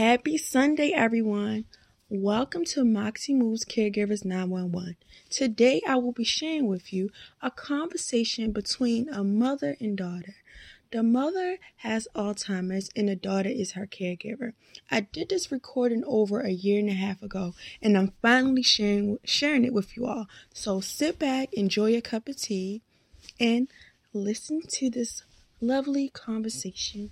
Happy Sunday, everyone. Welcome to Moxie Moves Caregivers 911. Today, I will be sharing with you a conversation between a mother and daughter. The mother has Alzheimer's and the daughter is her caregiver. I did this recording over a year and a half ago and I'm finally sharing sharing it with you all. So sit back, enjoy a cup of tea, and listen to this lovely conversation.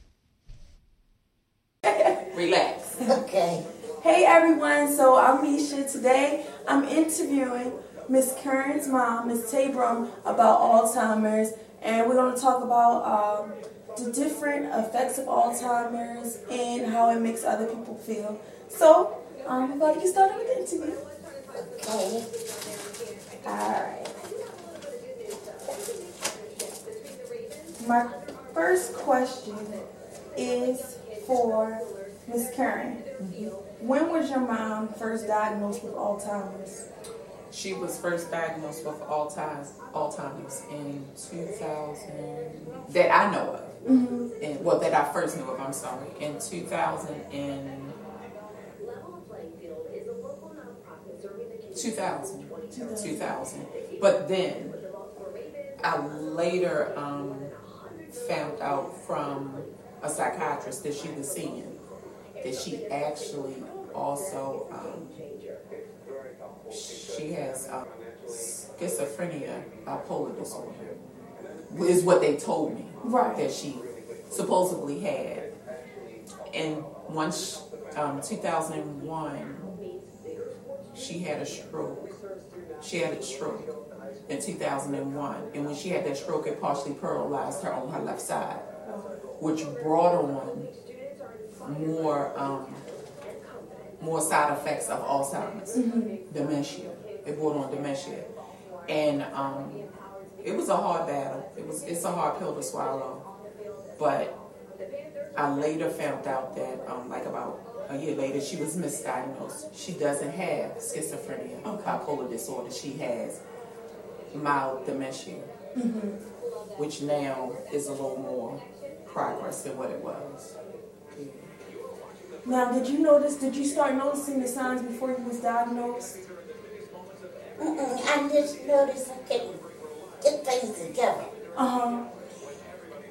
Relax. Okay. Hey everyone, so I'm Misha. Today I'm interviewing Miss Karen's mom, Miss Tabram, about Alzheimer's, and we're going to talk about um, the different effects of Alzheimer's and how it makes other people feel. So, um, we're about to get started with the interview. Okay. Alright. My first question is for Miss Karen. When was your mom first diagnosed with Alzheimer's? She was first diagnosed with Alzheimer's, Alzheimer's in 2000, that I know of. And, well, that I first knew of, I'm sorry, in 2000 and 2000. 2000. But then I later um, found out from a psychiatrist that she was seeing that she actually also um, she has um, schizophrenia, bipolar disorder, is what they told me Right. that she supposedly had. And once, um, 2001, she had a stroke. She had a stroke in 2001. And when she had that stroke, it partially paralyzed her on her left side, which brought on more um, more side effects of Alzheimer's, dementia. It brought on dementia, and um, it was a hard battle. It was it's a hard pill to swallow, but I later found out that um, like about a year later she was misdiagnosed. She doesn't have schizophrenia, bipolar disorder. She has mild dementia, which now is a little more progress than what it was. Now, did you notice, did you start noticing the signs before you was diagnosed? Mm-mm, I just noticed I couldn't get things together. Uh-huh.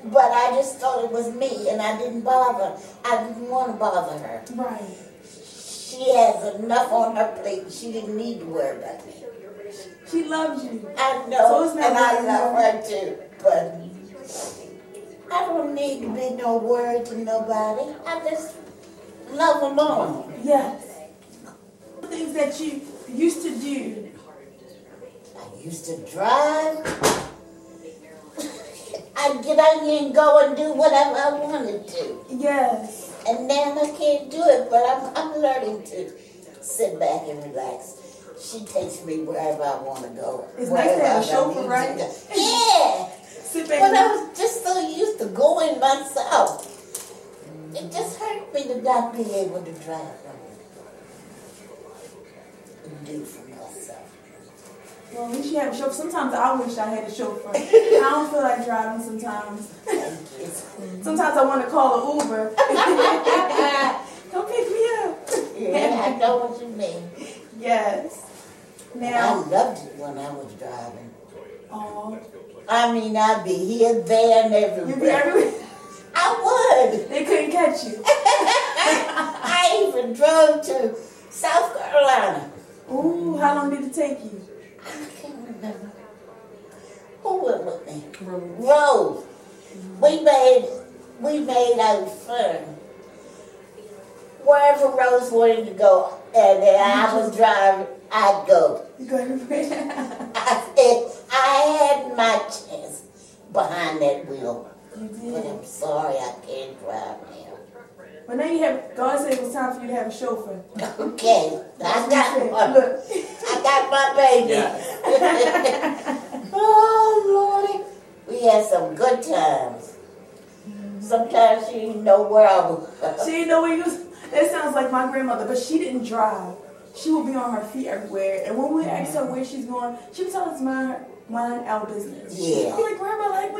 But I just thought it was me and I didn't bother. I didn't want to bother her. Right. She has enough on her plate. She didn't need to worry about me. She loves you. I know, not and I love her. her too. But I don't need to be no worry to nobody. I just love alone. Yes. Things that you used to do. I used to drive. I'd get out here and go and do whatever I wanted to. Yes. And now I can't do it, but I'm, I'm learning to sit back and relax. She takes me wherever I want to go. It's nice to have a chauffeur, right? Yeah. Sit back But I was just so used to going myself. It just hurt me to not be able to drive and do for myself. well, at least you have a chauffeur. Sometimes I wish I had a chauffeur. I don't feel like driving sometimes. Sometimes I want to call an Uber. Come pick me up. Yeah, I know what you mean. Yes. Now I loved it when I was driving. oh, I mean, I'd be here, there, and everywhere. I would. They couldn't catch you. I even drove to South Carolina. Ooh, how long did it take you? I can't remember. Who went with me? Rose. We made we made a firm. Wherever Rose wanted to go, and then I was driving, I'd go. You go everywhere. I said I had my chance behind that wheel, you but. I'm sorry I can't drive now. But now you have, God said it was time for you to have a chauffeur. Okay, I got one. Look, I got my baby. oh Lordy, we had some good times. Sometimes she didn't know where I was. she didn't know where you was. That sounds like my grandmother, but she didn't drive. she would be on her feet everywhere. And when we asked her where she's going, she would tell us mind mind our business. Yeah. She'd be like, Grandma, like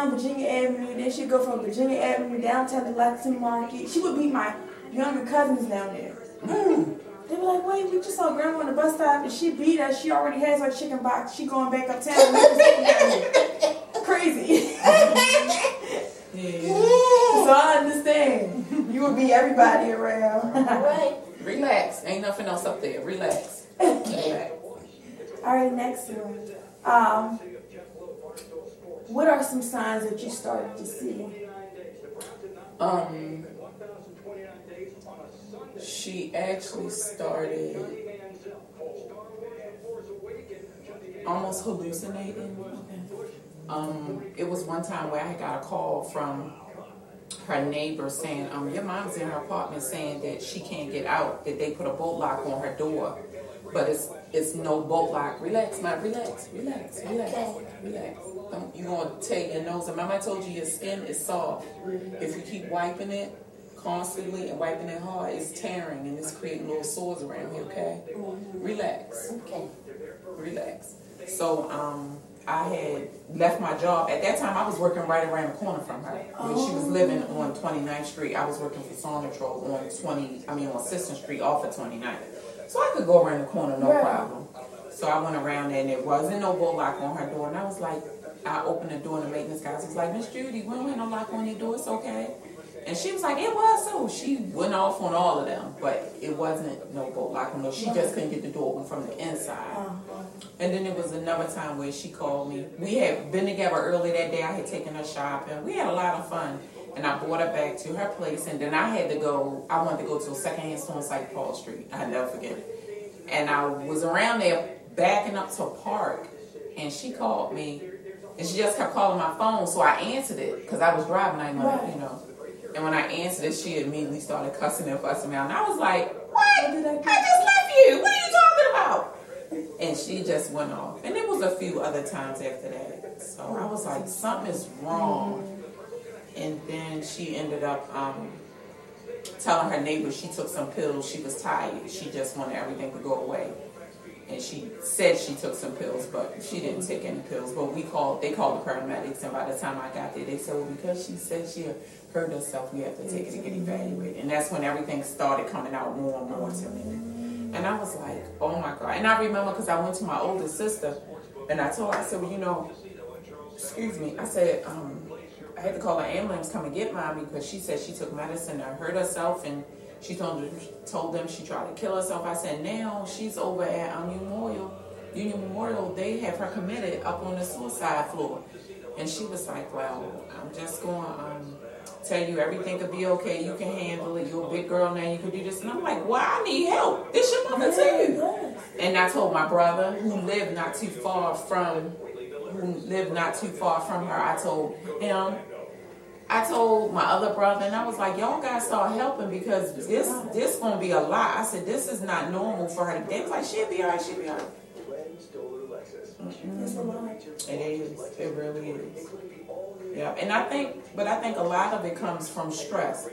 down Virginia Avenue, then she'd go from Virginia Avenue downtown to Lexington Market. She would meet my younger cousins down there. Mm. They were like, wait, we just saw grandma on the bus stop and she beat us. She already has her chicken box. She going back uptown. We just sitting down here. Crazy. Yeah. so I understand. You would be everybody around. All right. Relax. Ain't nothing else up there. Relax. Relax. All right, next one. Um, what are some signs that you started to see? Um, she actually started almost hallucinating. Um, it was one time where I got a call from her neighbor saying, um, your mom's in her apartment saying that she can't get out, that they put a bolt lock on her door. But it's it's no bolt lock. Relax, man, relax, relax, relax, relax. Don't, you gonna take your nose. And mama told you your skin is soft. If you keep wiping it constantly and wiping it hard, it's tearing and it's creating little sores around you, okay? Relax Okay. relax. So um, I had left my job. At that time, I was working right around the corner from her. When she was living on 29th Street, I was working for Sonitrol on 20, I mean on Assistant Street off of 29th. So I could go around the corner, no Right. problem. So I went around there and there wasn't no bolt lock on her door. And I was like, I opened the door and the maintenance guy was like, Miss Judy, we don't have no lock on your door, it's okay. And she was like, it was so. She went off on all of them, but it wasn't no bolt lock on her. She just couldn't get the door open from the inside. Uh-huh. And then there was another time where she called me. We had been together early that day. I had taken her shopping. We had a lot of fun. And I brought her back to her place. And then I had to go, I wanted to go to a secondhand store on St. Paul Street. I never forget it. And I was around there backing up to a park. And she called me. And she just kept calling my phone. So I answered it because I was driving. I didn't you know. And when I answered it, she immediately started cussing and fussing me out. And I was like, what? Did I I just left you. What are you talking about? And she just went off. And there was a few other times after that. So I was like, something is wrong. And then she ended up um, telling her neighbor she took some pills. She was tired. She just wanted everything to go away. And she said she took some pills, but she didn't take any pills. But we called, they called the paramedics, and by the time I got there, they said, well, because she said she hurt herself, we have to take her to get evaluated. And that's when everything started coming out more and more to me. And I was like, oh my God. And I remember because I went to my older sister, and I told her, I said, well, you know, excuse me, I said, um, I had to call an ambulance come and get mommy because she said she took medicine to hurt herself and she told them, told them she tried to kill herself. I said now she's over at um, Union Memorial. Union Memorial, they have her committed up on the suicide floor. And she was like, well, I'm just going to um, tell you everything could be okay. You can handle it. You're a big girl now. You can do this. And I'm like, well, I need help. This your mother too. Yes. And I told my brother, who lived not too far from, who lived not too far from her, I told him, I told my other brother, and I was like, y'all guys start helping because this this gonna be a lot. I said, this is not normal for her. They was like, she'll be alright, she'll be alright. It's mm-hmm. a lot. It is. It really is. Yeah, and I think, but I think a lot of it comes from stress.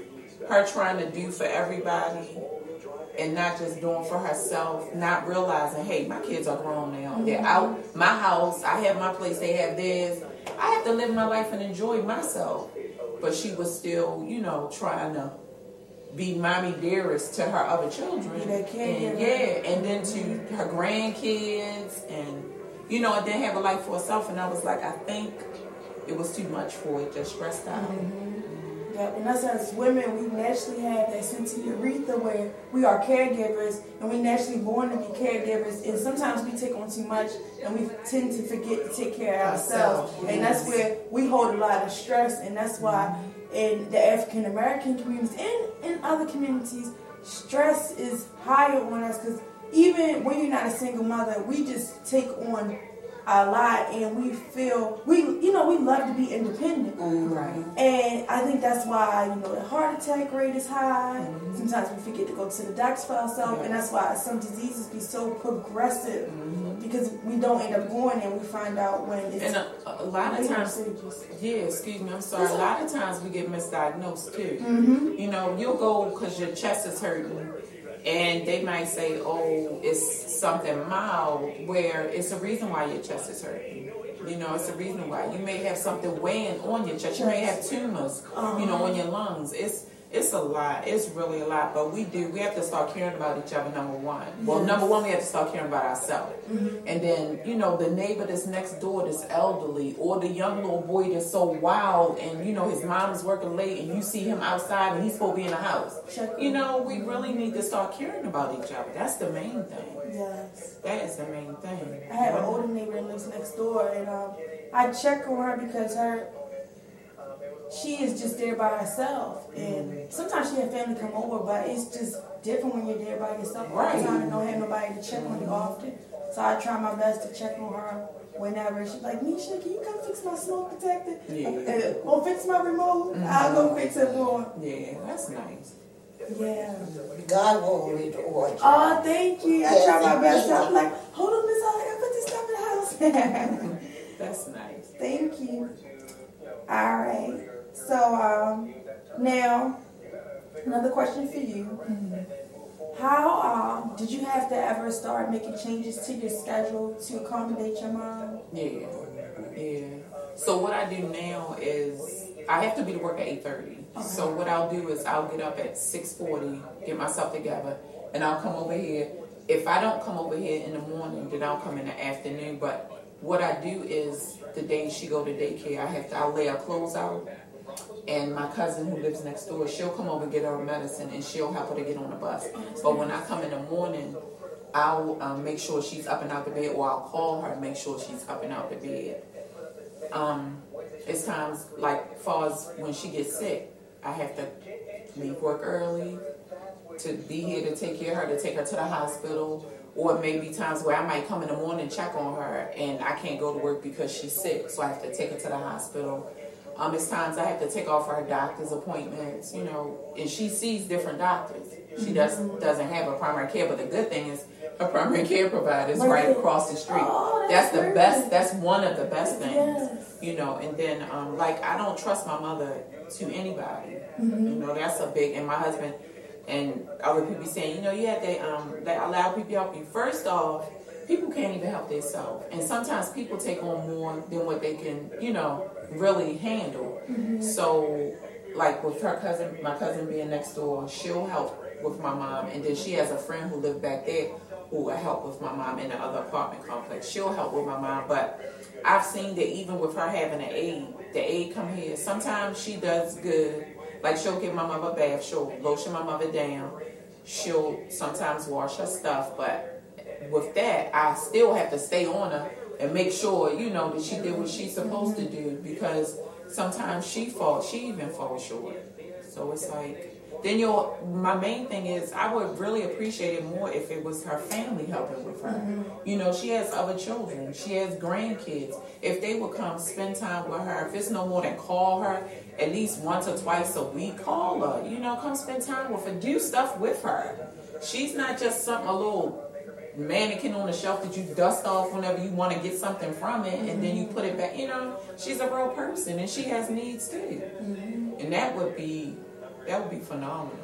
Her trying to do for everybody and not just doing for herself, not realizing, hey, my kids are grown now. Mm-hmm. They're out my house. I have my place. They have theirs. I have to live my life and enjoy myself. But she was still, you know, trying to be mommy dearest to her other children. And yeah, and then to mm-hmm. her grandkids and you know, and then have a life for herself. And I was like, I think it was too much for it, just stressed out. Mm-hmm. Mm-hmm. And us as women, we naturally have that sense of urethra where we are caregivers and we naturally born to be caregivers. And sometimes we take on too much and we tend to forget to take care of ourselves. Ourselves, And that's where we hold a lot of stress. And that's why in the African American communities and in other communities, stress is higher on us because even when you're not a single mother, we just take on a lot and we feel we you know we love to be independent Right. and i think that's why you know the heart attack rate is high mm-hmm. sometimes we forget to go to the doctor for ourselves and that's why some diseases be so progressive mm-hmm. because we don't end up going and we find out when it's And a, a lot of times, stages. yeah, excuse me, I'm sorry. A lot of times we get misdiagnosed too. Mm-hmm. You know, you'll go because your chest is hurting, and they might say, "Oh, it's something mild," where it's a reason why your chest is hurting. You know, it's a reason why you may have something weighing on your chest. You may have tumors, you know, on uh-huh. your lungs. It's it's a lot. It's really a lot. But we do. We have to start caring about each other. Number one. Well, number one, we have to start caring about ourselves. And then, you know, the neighbor that's next door that's elderly, or the young little boy that's so wild, and you know his mom is working late, and you see him outside, and he's supposed to be in the house. You know, we really need to start caring about each other. That's the main thing. yes That is the main thing. I have an older neighbor that lives next door, and um, I check on her because her she is just there by herself, and sometimes she had family come over, but it's just different when you're there by yourself all Right. the time and don't have nobody to check on you often. So I try my best to check on her whenever. She's like, Nisha, can you come fix my smoke detector? Yeah. Uh, or fix my remote? I'll go fix it for her. Yeah, that's nice. Yeah. God will reward you. Oh, thank you. I try my best. I'm like, hold on, Miss Holly, I put this stuff in the house. That's nice. Thank you. All right. So um, now, another question for you. How um, did you have to ever start making changes to your schedule to accommodate your mom? Yeah, yeah. So what I do now is I have to be to work at eight thirty. So what I'll do is I'll get up at six forty, get myself together, and I'll come over here. If I don't come over here in the morning, then I'll come in the afternoon. But what I do is the day she go to daycare, I have to I'll lay her clothes out. And my cousin who lives next door, she'll come over and get her medicine, and she'll help her to get on the bus. But when I come in the morning, I'll um, make sure she's up and out the bed, or I'll call her and make sure she's up and out the bed. Um, it's times like far as when she gets sick, I have to leave work early to be here to take care of her, to take her to the hospital. Or maybe times where I might come in the morning check on her and I can't go to work because she's sick, so I have to take her to the hospital. Um, it's times I have to take off her doctor's appointments, you know, and she sees different doctors. She doesn't doesn't have a primary care, but the good thing is her primary care provider is right across the street. Oh, that's that's the perfect. best. That's one of the best things, Yes. you know. And then, um, like, I don't trust my mother to anybody. Mm-hmm. You know, that's a big. And my husband and other people saying, you know, you have to um, allow people to help you. First off, people can't even help themselves, and sometimes people take on more than what they can, you know, really handle. Mm-hmm. So, like with her cousin, my cousin being next door, she'll help with my mom, and then she has a friend who lived back there who will help with my mom in the other apartment complex. She'll help with my mom, but I've seen that even with her having an aide, the aide come here. Sometimes she does good. Like she'll give my mother a bath, she'll lotion my mother down, she'll sometimes wash her stuff, but with that, I still have to stay on her and make sure, you know, that she did what she's supposed to do because sometimes she falls, she even falls short. So it's like, then your my main thing is I would really appreciate it more if it was her family helping with her. Mm-hmm. You know, she has other children, she has grandkids. If they would come spend time with her, if it's no more than call her at least once or twice a week, call her. You know, come spend time with her, do stuff with her. She's not just something a little mannequin on the shelf that you dust off whenever you want to get something from it and then you put it back. You know, she's a real person and she has needs too. Mm-hmm. And that would be that would be phenomenal.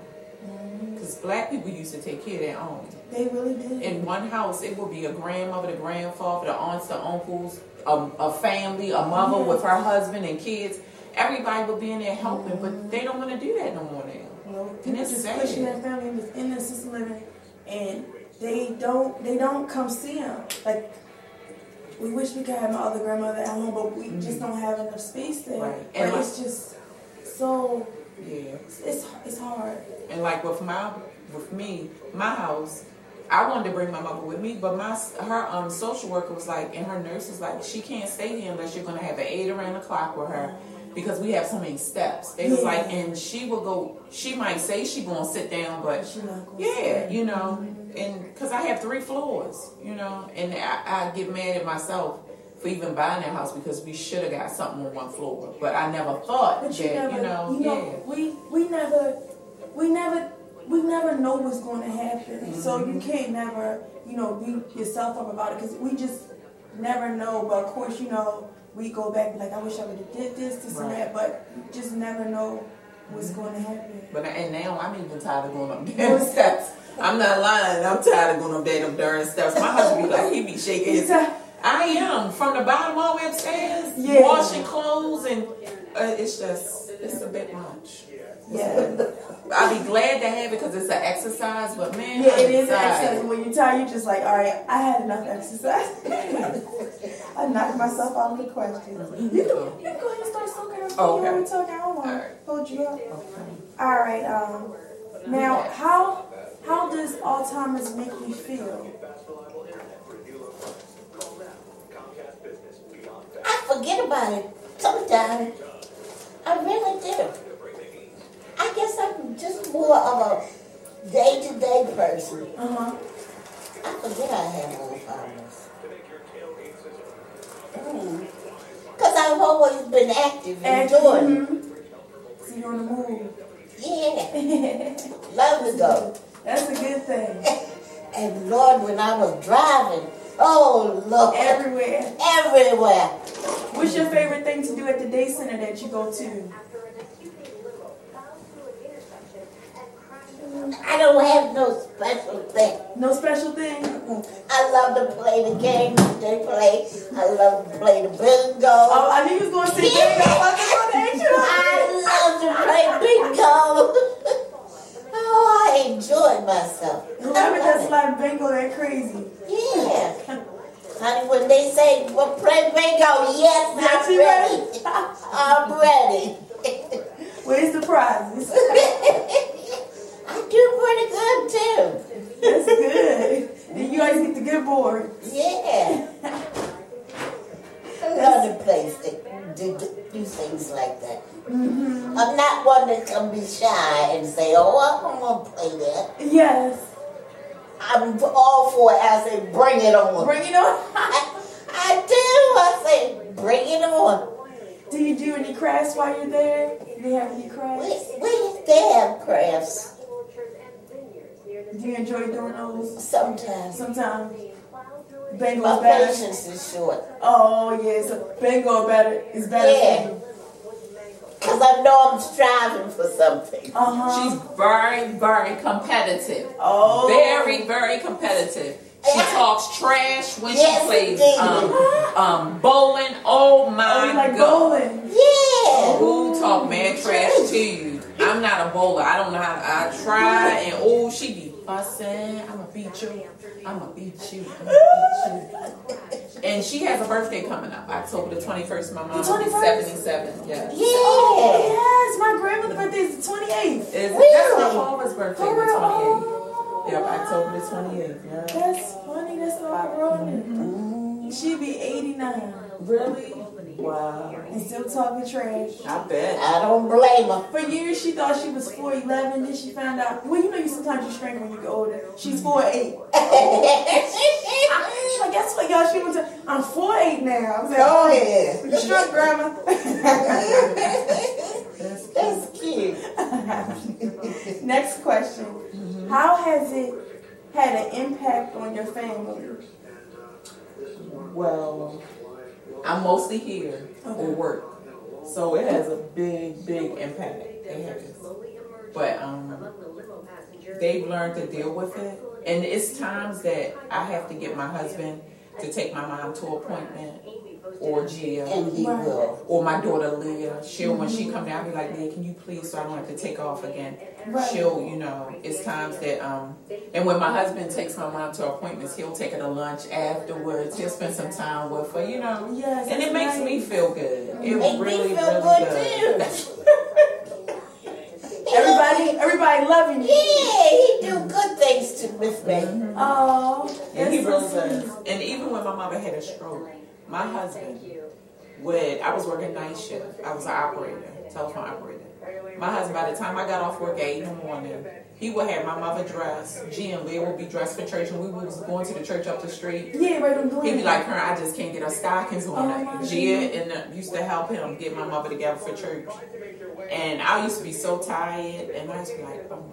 Mm-hmm. Because black people used to take care of their own. They really did. In one house, it would be a grandmother, the grandfather, the aunts, the uncles, a, a family, a mother with her husband and kids. Everybody would be in there helping, but mm-hmm. they don't want to do that no more now. Know, And it's just sad. pushing their family in the, assisted living, and they don't they don't come see him. Like we wish we could have my other grandmother at home, but we just don't have enough space there. Mm-hmm. Right. And it's just so Yeah. it's it's hard. And like with my with me, my house, I wanted to bring my mother with me, but my her um social worker was like, and her nurse was like, she can't stay here unless you're gonna have an eight around the clock with her. Because we have so many steps. They was Yeah. like, and she will go. She might say she gonna sit down, but She not gonna yeah, you know, and because I have three floors, you know, and I, I get mad at myself for even buying that house because we should have got something on one floor. But I never thought But that, you never, you know, you know, yeah. we we never, we never, we never know what's going to happen. So Mm-hmm. you can't never, you know, beat yourself up about it because we just never know. But of course, you know, we go back and be like, I wish I would have did this, this and that. But you just never know what's going to happen. But and now I'm even tired of going up damn steps. I'm not lying. I'm tired of going up damn darn steps. My husband be like, he be shaking his. I am from the bottom all the way upstairs, Yeah. washing clothes, and uh, it's just it's a bit much. Yeah, I'll be glad to have it because it's an exercise. But man, yeah, it is an exercise. When you're tired, you're just like, all right, I had enough exercise. I knocked myself out of the question. You can, you go ahead and start soaking her feet Okay. we're talking. I don't want to hold you up. Okay. All right. Um. Now, how how does Alzheimer's make you feel? I forget about it sometimes. I really do. I guess I'm just more of a day-to-day person. Uh huh. I forget I have Alzheimer's. Because I've always been active and doing. mhm. So you're on the move. Yeah, love to go. That's a good thing. And Lord, when I was driving, oh Lord, Everywhere. everywhere. What's your favorite thing to do at the day center that you go to? I don't have no special thing. No special thing. I love to play the games they play. I love to play the bingo. Oh, I knew you was going to say bingo. I was going to ask you. I love to play bingo. oh, I enjoyed myself. Whoever does like bingo, they're crazy. Yeah. Honey, when they say, well, play bingo, yes, I'm you ready. I'm ready. Where's the prizes? I do pretty good, too. That's good. And you guys get the good board. Yeah. I love st- do, do, do things like that. Mm-hmm. I'm not one that can be shy and say, oh, I don't want to play that. Yes. I'm all for it. I say, bring it on. Bring it on. I, I do. I say, bring it on. Do you do any crafts while you're there? Do you have any crafts? we we they have crafts Do you enjoy doing those? sometimes. Sometimes. My Bingo's better. patience is short. Oh, yeah. So bingo better is better Yeah. For you. Because I know I'm striving for something. Uh-huh. She's very, very competitive. oh. Very, very competitive. She talks trash when Yes, she plays um, um, bowling. Oh my Oh, like god. bowling? Yeah. Who talk mad trash to you? I'm not a bowler. I don't know how. To, I try and oh, she be fussing. I'ma beat you. I'ma beat you. I'ma beat you. And she has a birthday coming up, October the 21st. My mom will be 21st? 77. Yeah. Yeah. Yes, my grandmother's birthday is the 28th. Is that's my Really? father's birthday, For the 28th. Oh. Yep, October the 28th. Yeah. That's funny. That's a lot rolling. She'd be 89 Really? Wow. and still talking trash. I bet. I don't blame her. For years, she thought she was 4'11. Then she found out. Well, you know, you sometimes you shrink when you get older. She's 4'8. She's like, guess what, y'all? She went to. I'm 4'8 now. I was like, oh, yeah. you shrunk, grandma. That's cute. Next question. How has it had an impact on your family? Well, I'm mostly here or work, so it has a big, big impact. It has. But um, they've learned to deal with it, and it's times that I have to get my husband to take my mom to appointment, or Gia, And he Right. will. or my daughter Leah. She'll when she come down, I'll be like, Leah, can you please, so I don't have to take off again. Right. She'll, you know, it's times that um, and when my husband takes my mom to appointments, he'll take her to lunch afterwards. He'll spend some time with her, you know. Yes, And it makes nice. me feel good. It Make really, me feel really good, does. too. Everybody, everybody loving you. Yeah, he do good things to with me. Oh, And he really sweet. does. And even when my mother had a stroke, my husband would, I was working night shift. I was an operator, telephone operator. My husband, by the time I got off work at 8 in the morning, he would have my mother dressed. G and Leah would be dressed for church, and we was going to the church up the street. Yeah, right on the wheel. He'd be like, "Her, I just can't get her stockings Oh, on." my Gia and uh, used to help him get my mother together for church. And I used to be so tired, and I used to be like, "Oh my god!"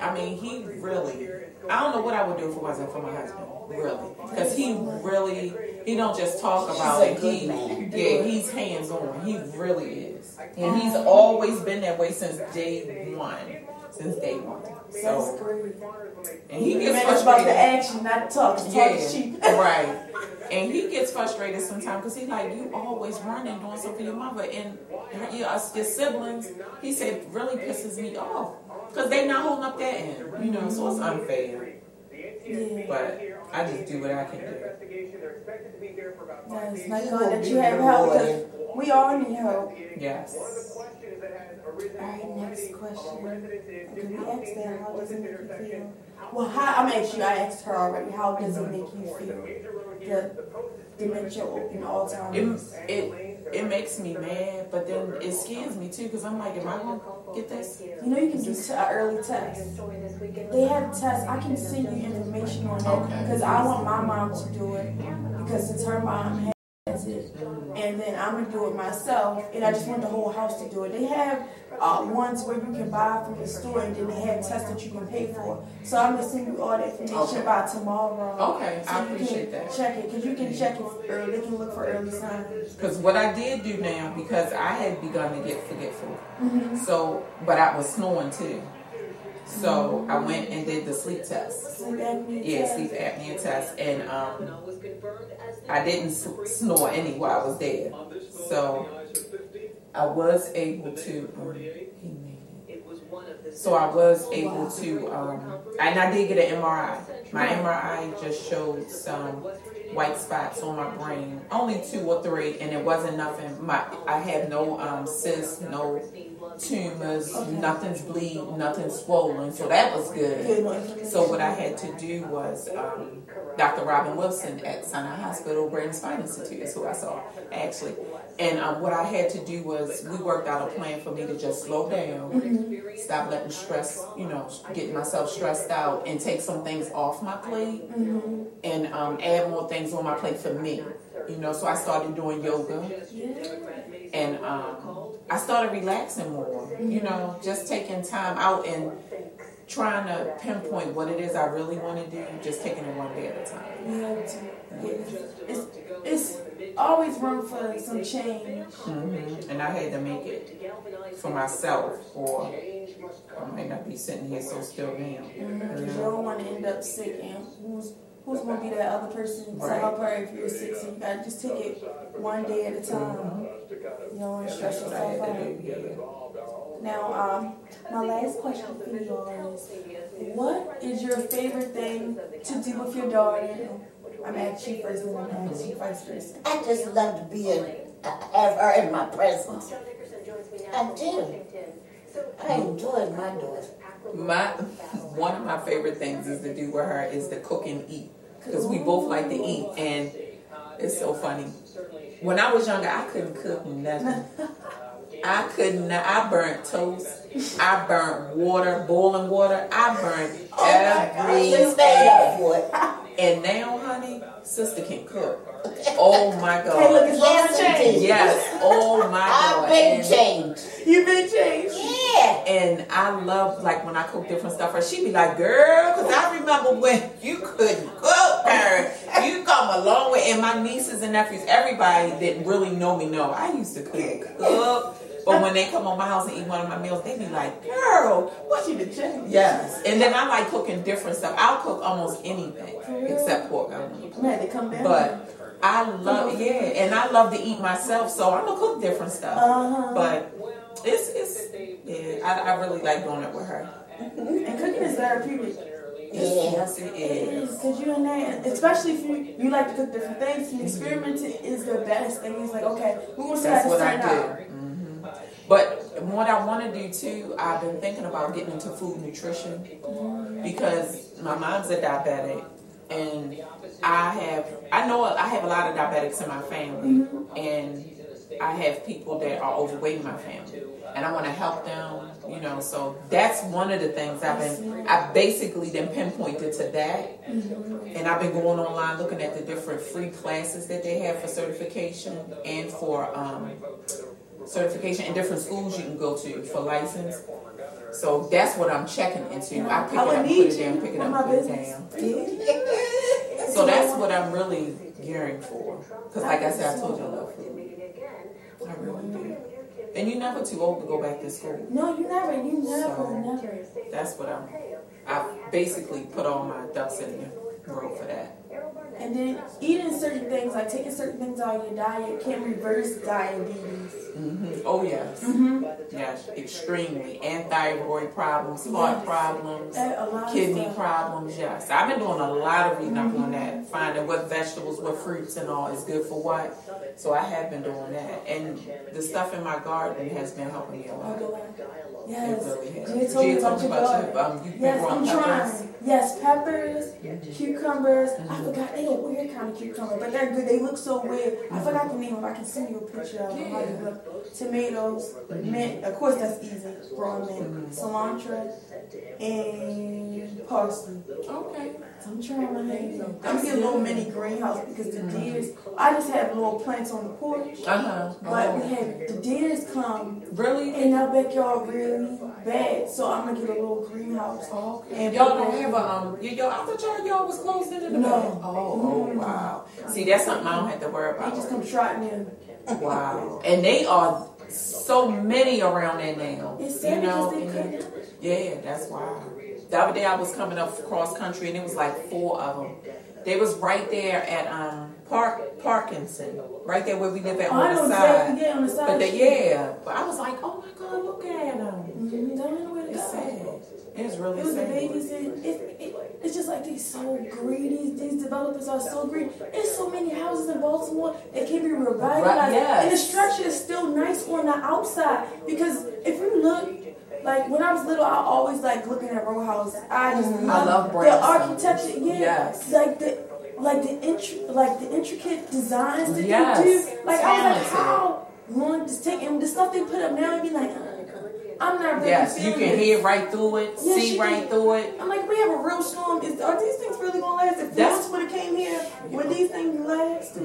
I mean, he really. I don't know what I would do if it wasn't for my husband, really, because he really he don't just talk about it. He yeah, he's hands on. He really is, and he's always been that way since day one. Since day one. So and he gets is about the action, not talk. Talk is cheap. Yeah, right. And he gets frustrated sometimes because he's like, you always running doing something for your mother and your, your, us- your siblings. He said, really pisses me off because they not holding up that end, you know. So it's unfair. Yeah. But I just do what I can do. Nice. Thank God that you have help because we all need help. Yes. Alright, next question. Okay, we asked that. How does it make you feel? Well, how, I'm asking you. I asked her already. How does it make you feel? The dementia and Alzheimer's. It, it it makes me mad, but then it scares me too because I'm like, am I gonna get this? You know, you can do t- an uh, early test. They have tests. I can send you information on that Okay. because I want my mom to do it because it's her mom has it, and then I'm gonna do it myself, and I just want the whole house to do it. They have uh, ones where you can buy from the store, and then they have tests that you can pay for. So I'm gonna send you all the information Okay. by tomorrow. Okay, So I appreciate that. Check it because you can check it early. They can look for early signs. Because what I did do now, because I had begun to get forgetful, Mm-hmm. so but I was snoring too. So I went and did the sleep test. Sleep Yeah, sleep apnea test, and um, I didn't snore any while I was there. So I was able to. Um. So I was able to, um, and I did get an MRI. My MRI just showed some white spots on my brain, only two or three, and it wasn't nothing. My I have no um, cysts, no tumors, nothing's bleeding, nothing's swollen, so that was good. So what I had to do was um, Dr. Robin Wilson at Sinai Hospital Brain Spine Institute is who I saw actually, and um, what I had to do was we worked out a plan for me to just slow down, stop letting stress, you know, getting myself stressed out, and take some things off my plate, and um, add more things on my plate for me. You know, so I started doing yoga and um, I started relaxing more. You know, just taking time out and trying to pinpoint what it is I really want to do. Just taking it one day at a time. You have to. Yeah. It's, it's always room for some change. hmm And I had to make it for myself, or I might not be sitting here so still now. Because You don't want to end up sick and who's who's going to be that other person to help her if you're sick. So you got to just take it one day at a time. You don't want to That's stress yourself out. do. Now, um, my last question for you all is, what is your favorite thing to do with your daughter? I'm asking you first, then I'm asking you vice versa. I just love to be in, have her in my presence. I do. I enjoy my daughter. My one of my favorite things is to do with her is to cook and eat because we both like to eat and it's so funny. When I was younger, I couldn't cook nothing. I could not. I burnt toast. I burnt water, boiling water. I burnt You stand up everything. for it. And now, honey, sister can cook. Oh my Hey, look, god. it's Yes, yes, change. indeed. Yes. Oh my God. I've god. been And- changed. You've been changed. Yeah. and I love like when I cook different stuff. Or she be like, "Girl," because I remember when you couldn't cook, You come a long way. And my nieces and nephews, everybody that really know me know I used to cook, cook. But when they come on my house and eat one of my meals, they be like, "Girl, what you did?" Change. Yes. And then I like cooking different stuff. I'll cook almost anything except pork. I don't eat I'm had to come down. but I love yeah, and I love to eat myself, so I'm gonna cook different stuff. Uh-huh. But it's it's yeah, I, I really like doing it with her. and cooking is therapeutic. Yeah. Yes, it is. Because you and that, especially if you, you like to cook different things, and experimenting is the best thing. It's like, okay, we're going to see That's this what I do. out. hmm But what I want to do too, I've been thinking about getting into food nutrition because my mom's a diabetic, and I have I know I have a lot of diabetics in my family, and I have people that are overweight in my family, and I want to help them. You know, so that's one of the things I've been. I basically then pinpointed to that, and I've been going online looking at the different free classes that they have for certification and for um, certification in different schools you can go to for license. So that's what I'm checking into. I pick it up, put it down, pick it up, put it down. So that's what I'm really gearing for. Because, like I said, I told you I love food. I really do. And you're never too old to go back to school. No, you never, you never, So- never. That's what I'm. I basically put all my ducks in a row for that. And then eating certain things, like taking certain things out of your diet, can reverse diabetes. hmm Oh yes, Mm-hmm. yes, extremely. And thyroid problems, heart Yes. problems, A lot of kidney problems. Yes, I've been doing a lot of reading up on that, finding what vegetables, what fruits, and all is good for what. So I have been doing that, and the stuff in my garden has been helping me a lot. Yes. It really has. Jay told me about your about garden. you. Um, you've Yes, I'm trying. Yes, peppers, cucumbers. I Mm-hmm. forgot they a weird kind of cucumber, but they're good. They look so weird. I forgot the name of. it. I can send you a picture of. How they look. Tomatoes, mint. Of course, that's easy. Growing mint, cilantro, and parsley. Okay. I'm trying my hand. I'm gonna get a little mini greenhouse because the deers. I just have little plants on the porch, Uh huh. but we have the deers come really? in our backyard really bad, so I'm gonna get a little greenhouse. Oh, okay. And y'all put don't have a um. y- Y'all, I thought y'all y'all was closed into the No. back. Oh, oh wow. See, that's something I don't have to worry about. They just come trotting in. Wow. And they are so many around there now. It's you know. and-. Yeah, that's why. The other day I was coming up cross country and it was like four of them. They was right there at um Park Parkinson, right there where we live at Oh, on the exactly. side. Yeah, on the side. But they, yeah, but I was like, oh my god, look at them. Mhm, Don't know where to It's sad. It's really It was the babies and it, it, it's just like they're so greedy. These developers are so greedy. There's so many houses in Baltimore that can be revitalized, Right, yes. and the structure is still nice on the outside. Because if you look, like when I was little, I always like looking at row houses. I just I love the architecture. Yeah, Yes. like the like the intri- like the intricate designs that Yes. they do. Like I was like, Talented. how long does it take? And the stuff they put up now, I'd be like, uh, I'm not really Yes, you can it. hear right through it, Yes, see right can. through it. I'm like, we have a real storm. Is, are these things really gonna last? If That's- would have came here, would these things last?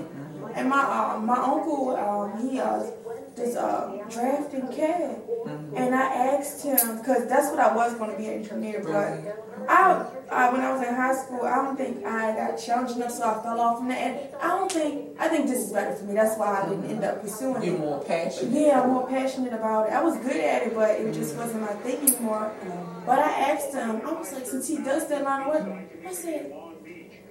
And my uh, my uncle, um, he uh, does uh, drafting CAD, and I asked him because that's what I was gonna be an engineer, but I, I when I was in high school, I don't think I got challenged enough, so I fell off from that. And I don't think I think this is better for me. That's why I didn't end up pursuing You're it. more passionate. Yeah, I'm more passionate about it. I was good at it, but it just wasn't my thing anymore. But I asked him, I was like, since he does that line of work, I said,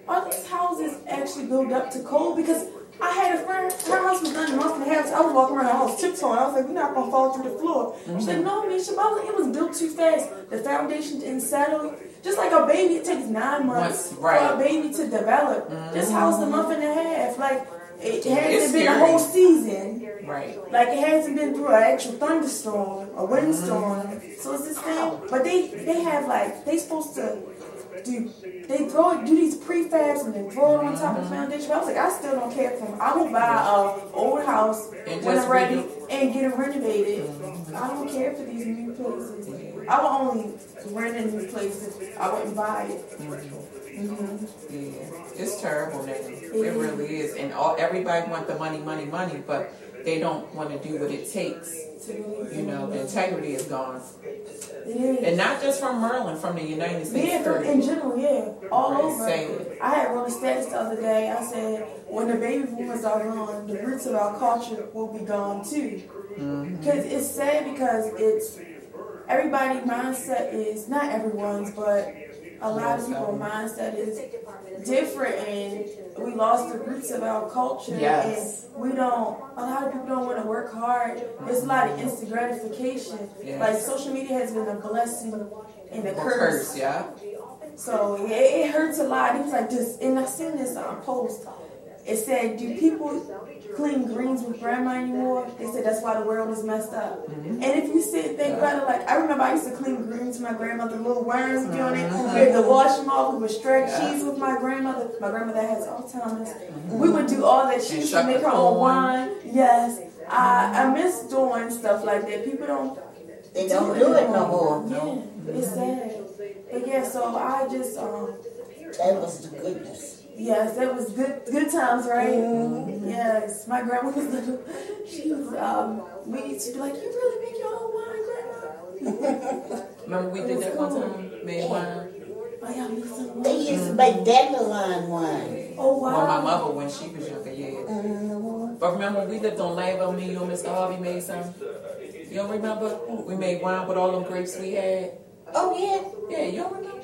are these houses actually built up to code? Because I had a friend, her house was done a month and a half. I was walking around the house tiptoeing. I was like, we're not going to fall through the floor. She said, no, Misha, I was like, it was built too fast. The foundation didn't settle. Just like a baby, it takes nine months Once- right. for a baby to develop. This house a month and a half. Like, it hasn't It's been a whole season. Right. Like it hasn't been through an actual thunderstorm, a windstorm. So it's this thing. But they they have like they supposed to do they throw it do these prefabs and then throw it on top of the foundation. I was like, I still don't care for them. I will buy a old house And when I'm ready and get it renovated. I don't care for these new places. I will only rent in new places. I wouldn't buy it. hmm Yeah, it's terrible now. It really is, and all everybody want the money, money, money, but they don't want to do what it takes. You know, the integrity is gone, is. and not just from Maryland, from the United States. Yeah, from- in general, yeah, all Right, over. same. I had wrote a status the other day. I said, when the baby boomers are gone, the roots of our culture will be gone too. Mm-hmm. Because it's sad because it's everybody's mindset is not everyone's, but a lot of people's mindset is different, and we lost the roots of our culture. Yes. And we don't. A lot of people don't want to work hard. There's a lot of instant gratification. Yes. Like social media has been a blessing and a curse. curse, yeah. So it, it hurts a lot. It was like this, and I seen this on post. It said, "Do people clean greens with grandma anymore?" They said that's why the world is messed up. Mm-hmm. And if you sit and think about it, like I remember I used to clean greens with my grandmother, little worms be on it. We had to wash them off. We would stretch Yeah. cheese with my grandmother. My grandmother has Alzheimer's. Mm-hmm. We would do all that. She And used to shuck make her own wine. Yes. I I miss doing stuff like that. People don't They don't do it no more. Yeah, it's sad. But yeah, so I just um That was the goodness. Yes, that was good good times, right? Yes, my grandma was little. She was um we used to be like, you really make your own wine, grandma? Remember we did that one time? Made wine. Oh yeah, make some They used to make dandelion wine. Oh wow! Well, my mother when she was younger, yeah. Mhm. But remember we lived on Lambo, me, you and Mr. Harvey made some. You don't remember? We made wine with all them grapes we had. Oh yeah. Yeah, you don't remember?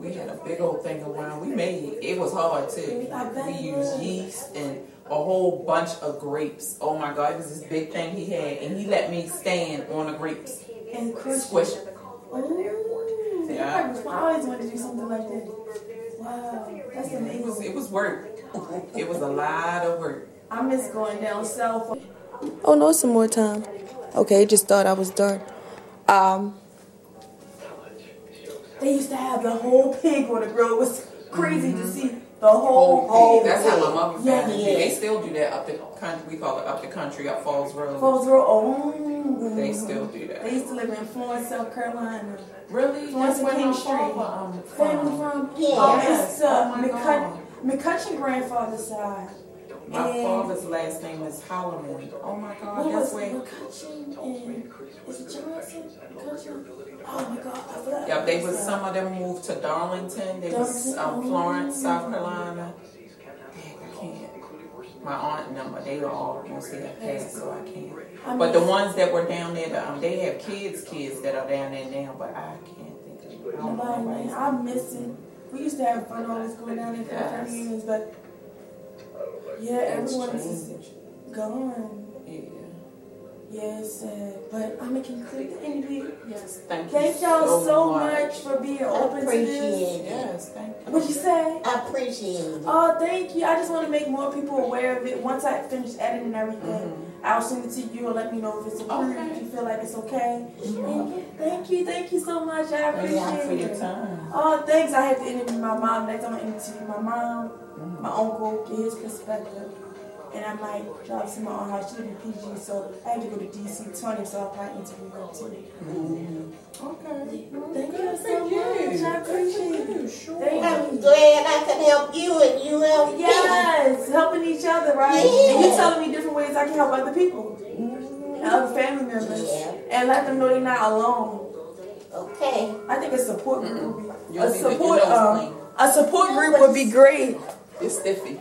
We had a big old thing around. We made it. It was hard too. We it used yeast and a whole bunch of grapes. Oh my God, it was this big thing he had, and he let me stand on the grapes, And Chris. squish. Ooh. Yeah. I always wanted to do something like that. Wow, that's It was it was work. It was a lot of work. I miss going down south. Oh no, some more time. Okay, just thought I was done. Um, they used to have the whole pig on the grill. It was crazy to see the whole Whole pig. pig. That's how my mother Yeah. found it. They still do that up the country. We call it up the country, up Falls Road. Falls Road. oh, They still do that. They used to live in Florence, South Carolina. Really? Florence That's where King my Street. father um, Family from. from Yeah. oh, it's uh, Oh my McCut- God. McCutcheon grandfather's side. My And- father's last name is Holloman. Oh my God, What that's was where. McCutcheon and is it Johnson? McCutcheon? Oh my God, I. Yeah, they was some of them moved to Darlington. They was um, Florence, South Carolina. Dang, I can't. My aunt and them, they were all mostly have passed, so I can't. But the ones that were down there, um, they have kids, kids that are down there now, but I can't think of. I don't know Nobody, I'm missing. We used to have fun always going down there for Yes. reunions, but yeah, everyone's gone. Yeah. Yeah, it's sad. But I'm conclude the interview. Yes, thank you. Thank y'all so much for being open to this. appreciate it. Yes, thank you. What you say? I appreciate it. Oh, thank you. I just want to make more people aware of it. Once I finish editing and everything, mm-hmm. I'll send it to you and let me know if it's approved, Okay. if you feel like it's okay. Mm-hmm. And thank you, thank you so much. I Thank you for appreciate your it. time. Oh, thanks. I have to interview my mom. Next time I interview my mom, mm. my uncle, get his perspective. And I might drop some on how she live in PG, so I have to go to DC 20, so I'll probably interview her too. Mm-hmm. Okay. Thank you so Thank you. much. I appreciate it. Sure. I'm glad I could help you and you help me. Yes, helping each other, right? Yeah. And you're telling me different ways I can help other people mm-hmm. and other family members, Yeah. and let them know they're not alone. Okay. I think a support group would be mm-hmm. a need to- your support um, a support group would be great. It's stiffy.